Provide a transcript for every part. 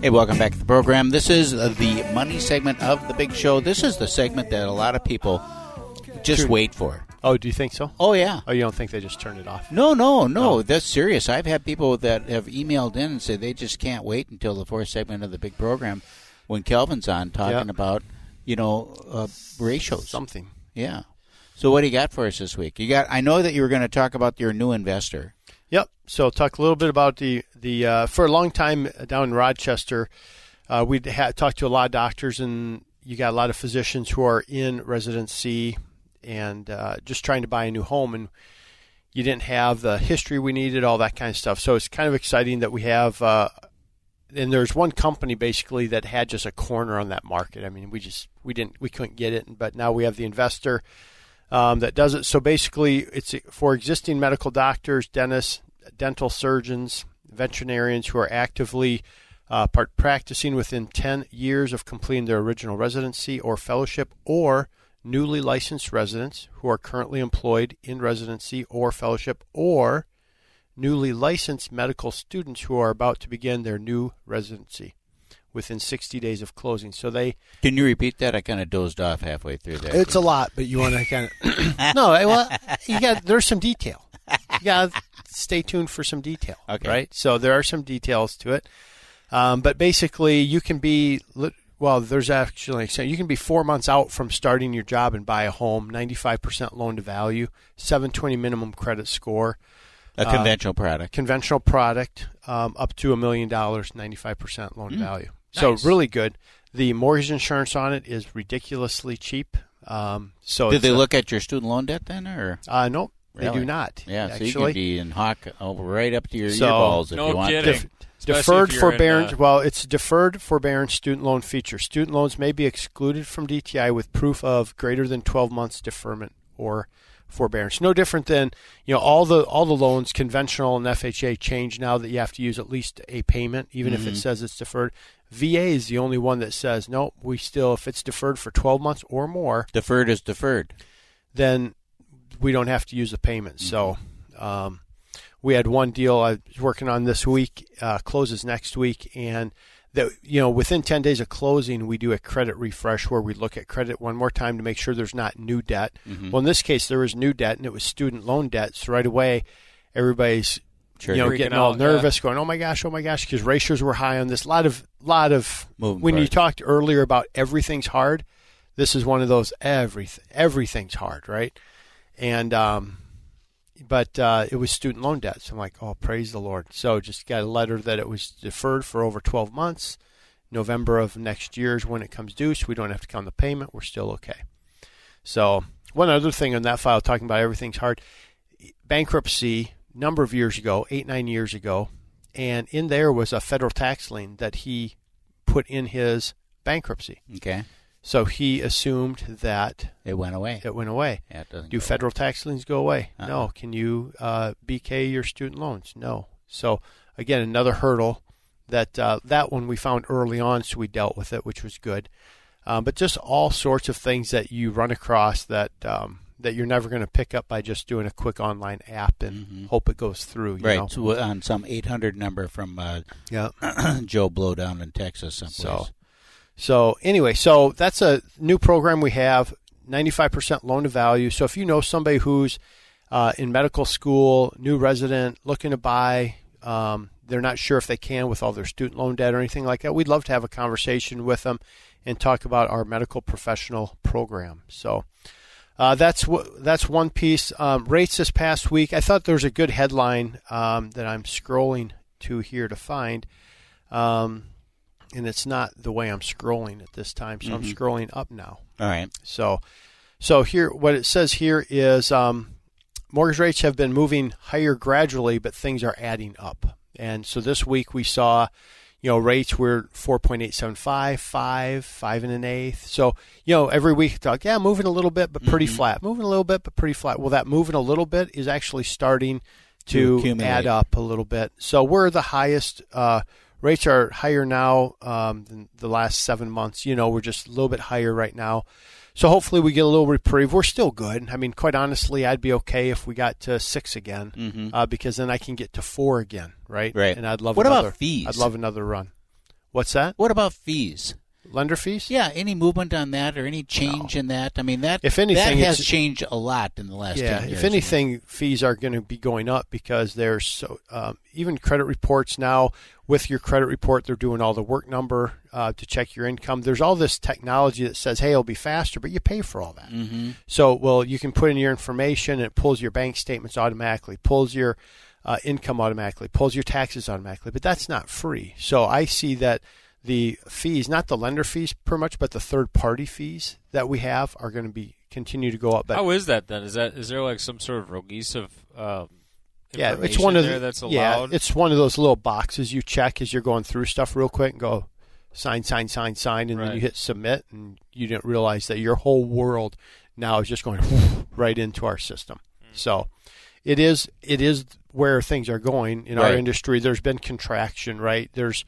Hey, welcome back to the program. This is uh, the money segment of the big show. This is the segment that a lot of people just True. wait for. Oh, do you think so? Oh, yeah. Oh, you don't think they just turned it off? No, no, no. Oh. That's serious. I've had people that have emailed in and said they just can't wait until the fourth segment of the big program when Kelvin's on talking Yeah. about, you know, uh, ratios. Something. Yeah. So what do you got for us this week? You got. I know that you were going to talk about your new investor. Yep. So talk a little bit about the the uh, for a long time down in Rochester, uh, we had talked to a lot of doctors, and you got a lot of physicians who are in residency and uh, just trying to buy a new home, and you didn't have the history we needed, all that kind of stuff. So it's kind of exciting that we have. Uh, and there's one company basically that had just a corner on that market. I mean, we just we didn't we couldn't get it, but now we have the investor um, that does it. So basically, it's for existing medical doctors, dentists, dental surgeons, veterinarians who are actively uh, part practicing within 10 years of completing their original residency or fellowship, or newly licensed residents who are currently employed in residency or fellowship, or newly licensed medical students who are about to begin their new residency within 60 days of closing. So they Can you repeat that? I kind of dozed off halfway through there. it's a lot, but you want to kind of no. Well, you got there's some detail. You got to stay tuned for some detail. Okay. right? So there are some details to it, um, but basically you can be well. There's actually so you can be four months out from starting your job and buy a home. Ninety five percent loan to value, seven twenty minimum credit score, a conventional product. conventional product um, up to a million dollars, ninety five percent loan to value. So nice. really good. The mortgage insurance on it is ridiculously cheap. Um, so Did they a- look at your student loan debt then, or Uh, nope, they do not. yeah? So you actually. can be in hawk over right up to your So- earballs if No you want. kidding. Def- deferred forbearance. in, uh, well, it's deferred forbearance student loan feature. Student loans may be excluded from DTI with proof of greater than 12 months deferment or forbearance. No different than you know all the all the loans, conventional and FHA, change now that you have to use at least a payment, even if it says it's deferred. VA is the only one that says no. We still, if it's deferred for 12 months or more, Deferred is deferred. then we don't have to use the payment. So um, we had one deal I was working on this week, uh, closes next week, and that you know within 10 days of closing, we do a credit refresh where we look at credit one more time to make sure there's not new debt. Well, in this case, there was new debt, and it was student loan debt. So right away, everybody's Sure. you know getting all out, yeah. nervous, going, "Oh my gosh, oh my gosh," because ratios were high on this. Lot of lot of Moving when you talked earlier about everything's hard. This is one of those everything everything's hard, right? And um, but uh, it was student loan debt. So I'm like, oh, praise the Lord. So just got a letter that it was deferred for over 12 months. November of next year is when it comes due, so we don't have to count the payment. We're still okay. So one other thing on that file, talking about everything's hard, bankruptcy number of years ago, eight nine years ago, and in there was a federal tax lien that he put in his bankruptcy. Okay, So he assumed that it went away. it went away. Yeah, it doesn't Do federal tax liens go away? Uh-uh. No. Can you uh, BK your student loans? No. So again, another hurdle that uh, that one we found early on, so we dealt with it, which was good. Um, but just all sorts of things that you run across that um, that you're never going to pick up by just doing a quick online app and hope it goes through. You Mm-hmm. right know? so on some 800 number from uh, Yeah. Joe Blow down in Texas someplace. So, so anyway, so that's a new program we have. Ninety-five percent loan to value. So if you know somebody who's uh, in medical school, new resident, looking to buy, um, they're not sure if they can with all their student loan debt or anything like that. We'd love to have a conversation with them and talk about our medical professional program. So. Uh, that's what that's one piece. Um, rates this past week. I thought there was a good headline um, that I'm scrolling to here to find. Um, and it's not the way I'm scrolling at this time, so I'm scrolling up now. all right, So, so here, what it says here is um, mortgage rates have been moving higher gradually, but things are adding up. And so this week we saw, you know, rates were 4.875, 5, 5 and an eighth. So, you know, every week talk, yeah, moving a little bit, but pretty Mm-hmm. flat. Moving a little bit, but pretty flat. Well, that moving a little bit is actually starting To to add up a little bit. So we're the highest. Uh, rates are higher now um, than the last seven months. You know, we're just a little bit higher right now. So hopefully we get a little reprieve. We're still good. I mean, quite honestly, I'd be okay if we got to six again, uh, because then I can get to four again, right? Mm-hmm. Right. And I'd love What about fees? I'd love another run. What's that? What about fees? Lender fees? Yeah, any movement on that or any change in that? I mean, that If anything, that has changed a lot in the last. Yeah, 10 years. if anything, fees are going to be going up because there's so um, even credit reports now. With your credit report, they're doing all the work number uh, to check your income. There's all this technology that says, "Hey, it'll be faster," but you pay for all that. Mm-hmm. So, well, you can put in your information, and it pulls your bank statements automatically, pulls your uh, income automatically, pulls your taxes automatically. But that's not free. So I see that the fees, not the lender fees per much, but the third party fees that we have are going to be continue to go up. But How is that then? Is that is there like some sort of of um, yeah, it's one of the, that's yeah, allowed? it's one of those little boxes you check as you're going through stuff real quick and go sign, sign, sign, sign, and then you hit submit, and you didn't realize that your whole world now is just going right into our system. So it is it is where things are going in our industry. There's been contraction, right? There's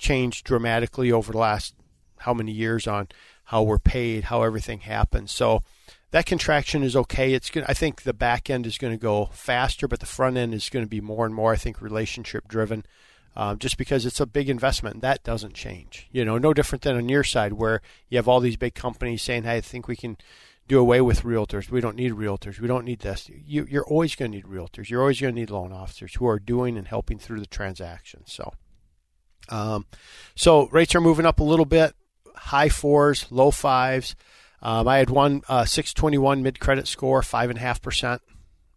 changed dramatically over the last how many years on how we're paid, how everything happens. So that contraction is okay. It's going I think the back end is going to go faster, but the front end is going to be more and more I think relationship driven. Um, just because it's a big investment, that doesn't change. You know, no different than on your side where you have all these big companies saying, "Hey, I think we can do away with realtors. We don't need realtors. We don't need this." You, you're always going to need realtors. You're always going to need loan officers who are doing and helping through the transaction. So, um, so rates are moving up a little bit, high fours, low fives. Um, I had one uh, 621 mid credit score, five and a half percent.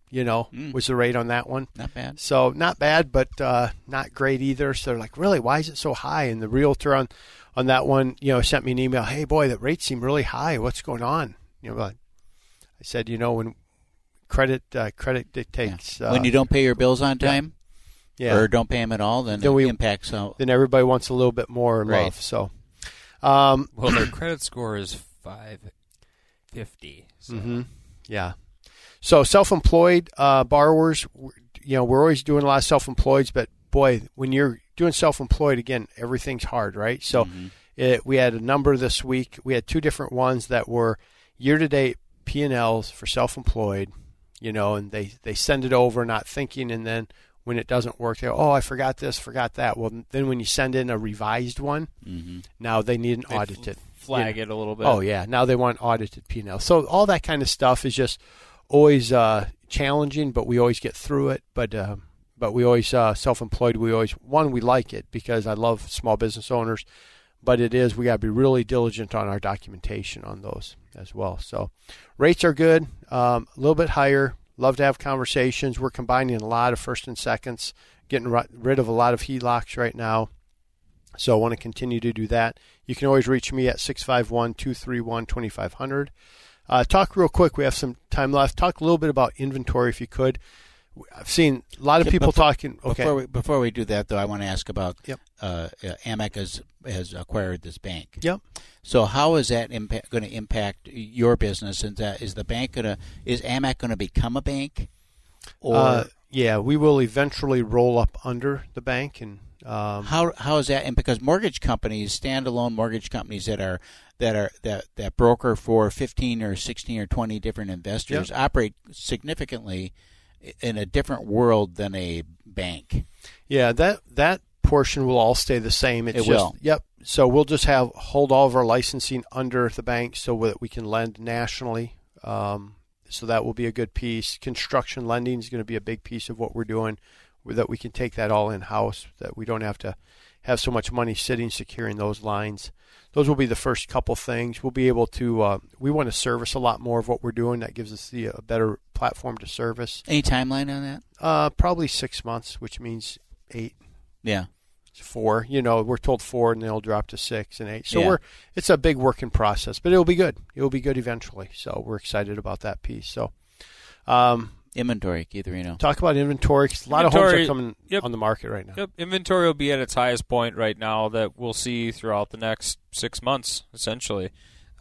You know, was the rate on that one. not bad. So not bad, but uh, not great either. So they're like, really, why is it so high? And the realtor on on that one, you know, sent me an email. Hey, boy, that rate seemed really high. What's going on? You know, I said, you know, when credit uh, credit dictates, uh, when you don't pay your bills on time, yeah, or don't pay them at all, then, Then it we- impacts how. then everybody wants a little bit more Right. love. So, um, well, their credit score is five fifty. So mhm, yeah. So self-employed uh, borrowers, you know, we're always doing a lot of self-employeds, but boy, when you're doing self-employed again, everything's hard, right? So it, we had a number this week. We had two different ones that were year-to-date P and Ls for self-employed, you know, and they they send it over not thinking, and then when it doesn't work, they go, oh, I forgot this, forgot that. Well, then when you send in a revised one, now they need an They audited. flag you it a little bit. Oh yeah, now they want audited P&L. So all that kind of stuff is just always uh, challenging, but we always get through it. But uh, but we always uh, self-employed. We always one we like it because I love small business owners. But it is we got to be really diligent on our documentation on those as well. So rates are good, um, a little bit higher. Love to have conversations. We're combining a lot of first and seconds, getting ri- rid of a lot of HELOCs right now. So I want to continue to do that. You can always reach me at 651 231 2500. Uh, talk real quick. We have some time left. Talk a little bit about inventory if you could. I've seen a lot of people before- talking. Okay. Before we, before we do that, though, I want to ask about Yep. uh, uh, Amec has has acquired this bank. Yep. So how is that impact, going to impact your business? And that is the bank going to is Amec going to become a bank? Or Uh, yeah, we will eventually roll up under the bank and. Um, how how is that? And because mortgage companies, standalone mortgage companies that are that are that that broker for fifteen or sixteen or twenty different investors operate significantly in a different world than a bank. Yeah, that that portion will all stay the same. It's It just, will. Yep. So we'll just have hold all of our licensing under the bank so that we can lend nationally. Um, so that will be a good piece. Construction lending is going to be a big piece of what we're doing. That we can take that all in house. That we don't have to have so much money sitting securing those lines. Those will be the first couple things. We'll be able to. Uh, we want to service a lot more of what we're doing. That gives us the, a better platform to service. Any timeline on that? Uh, probably six months, which means eight Yeah. four. You know, we're told four, and then it'll drop to six and eight. So Yeah. we're it's a big working process, but it'll be good. It will be good eventually. So we're excited about that piece. So, um, Inventory, Keith Reno. Talk about inventory. 'cause a lot of homes are coming yep. on the market right now. Yep, inventory will be at its highest point right now that we'll see throughout the next six months, essentially.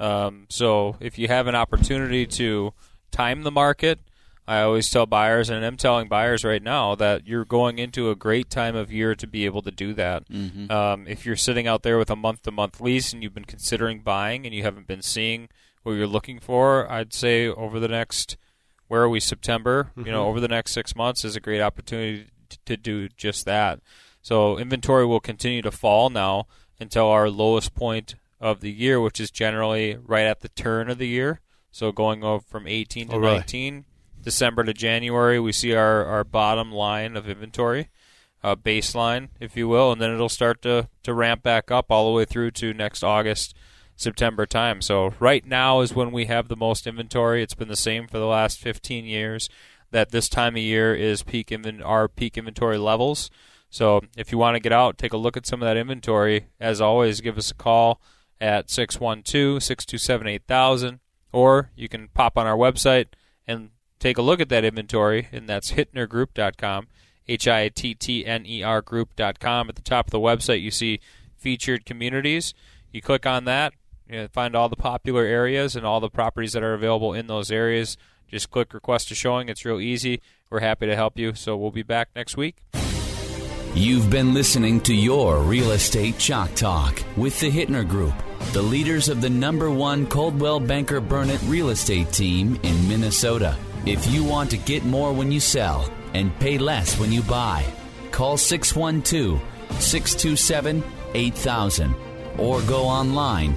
Um, so if you have an opportunity to time the market, I always tell buyers, and I'm telling buyers right now that you're going into a great time of year to be able to do that. Um, if you're sitting out there with a month-to-month lease and you've been considering buying and you haven't been seeing what you're looking for, I'd say over the next where are we September? You know, over the next six months is a great opportunity to do just that. So inventory will continue to fall now until our lowest point of the year, which is generally right at the turn of the year. So going over from 18 to Oh, really? 19, December to January, we see our, our bottom line of inventory, uh, baseline, if you will, and then it'll start to, to ramp back up all the way through to next August, September time. So right now is when we have the most inventory. It's been the same for the last 15 years. That this time of year is peak inven- our peak inventory levels. So if you want to get out, take a look at some of that inventory. As always, give us a call at 612-627-8000 or you can pop on our website and take a look at that inventory and that's hittnergroup.com h-i-t-t-n-e-r E group.com at the top of the website you see featured communities you click on that you know, find all the popular areas and all the properties that are available in those areas. Just click request a showing. It's real easy. We're happy to help you. So we'll be back next week. You've been listening to your Real Estate Chalk Talk with the Hittner Group, the leaders of the number one Coldwell Banker Burnett real estate team in Minnesota. If you want to get more when you sell and pay less when you buy, call 612 627 8000 or go online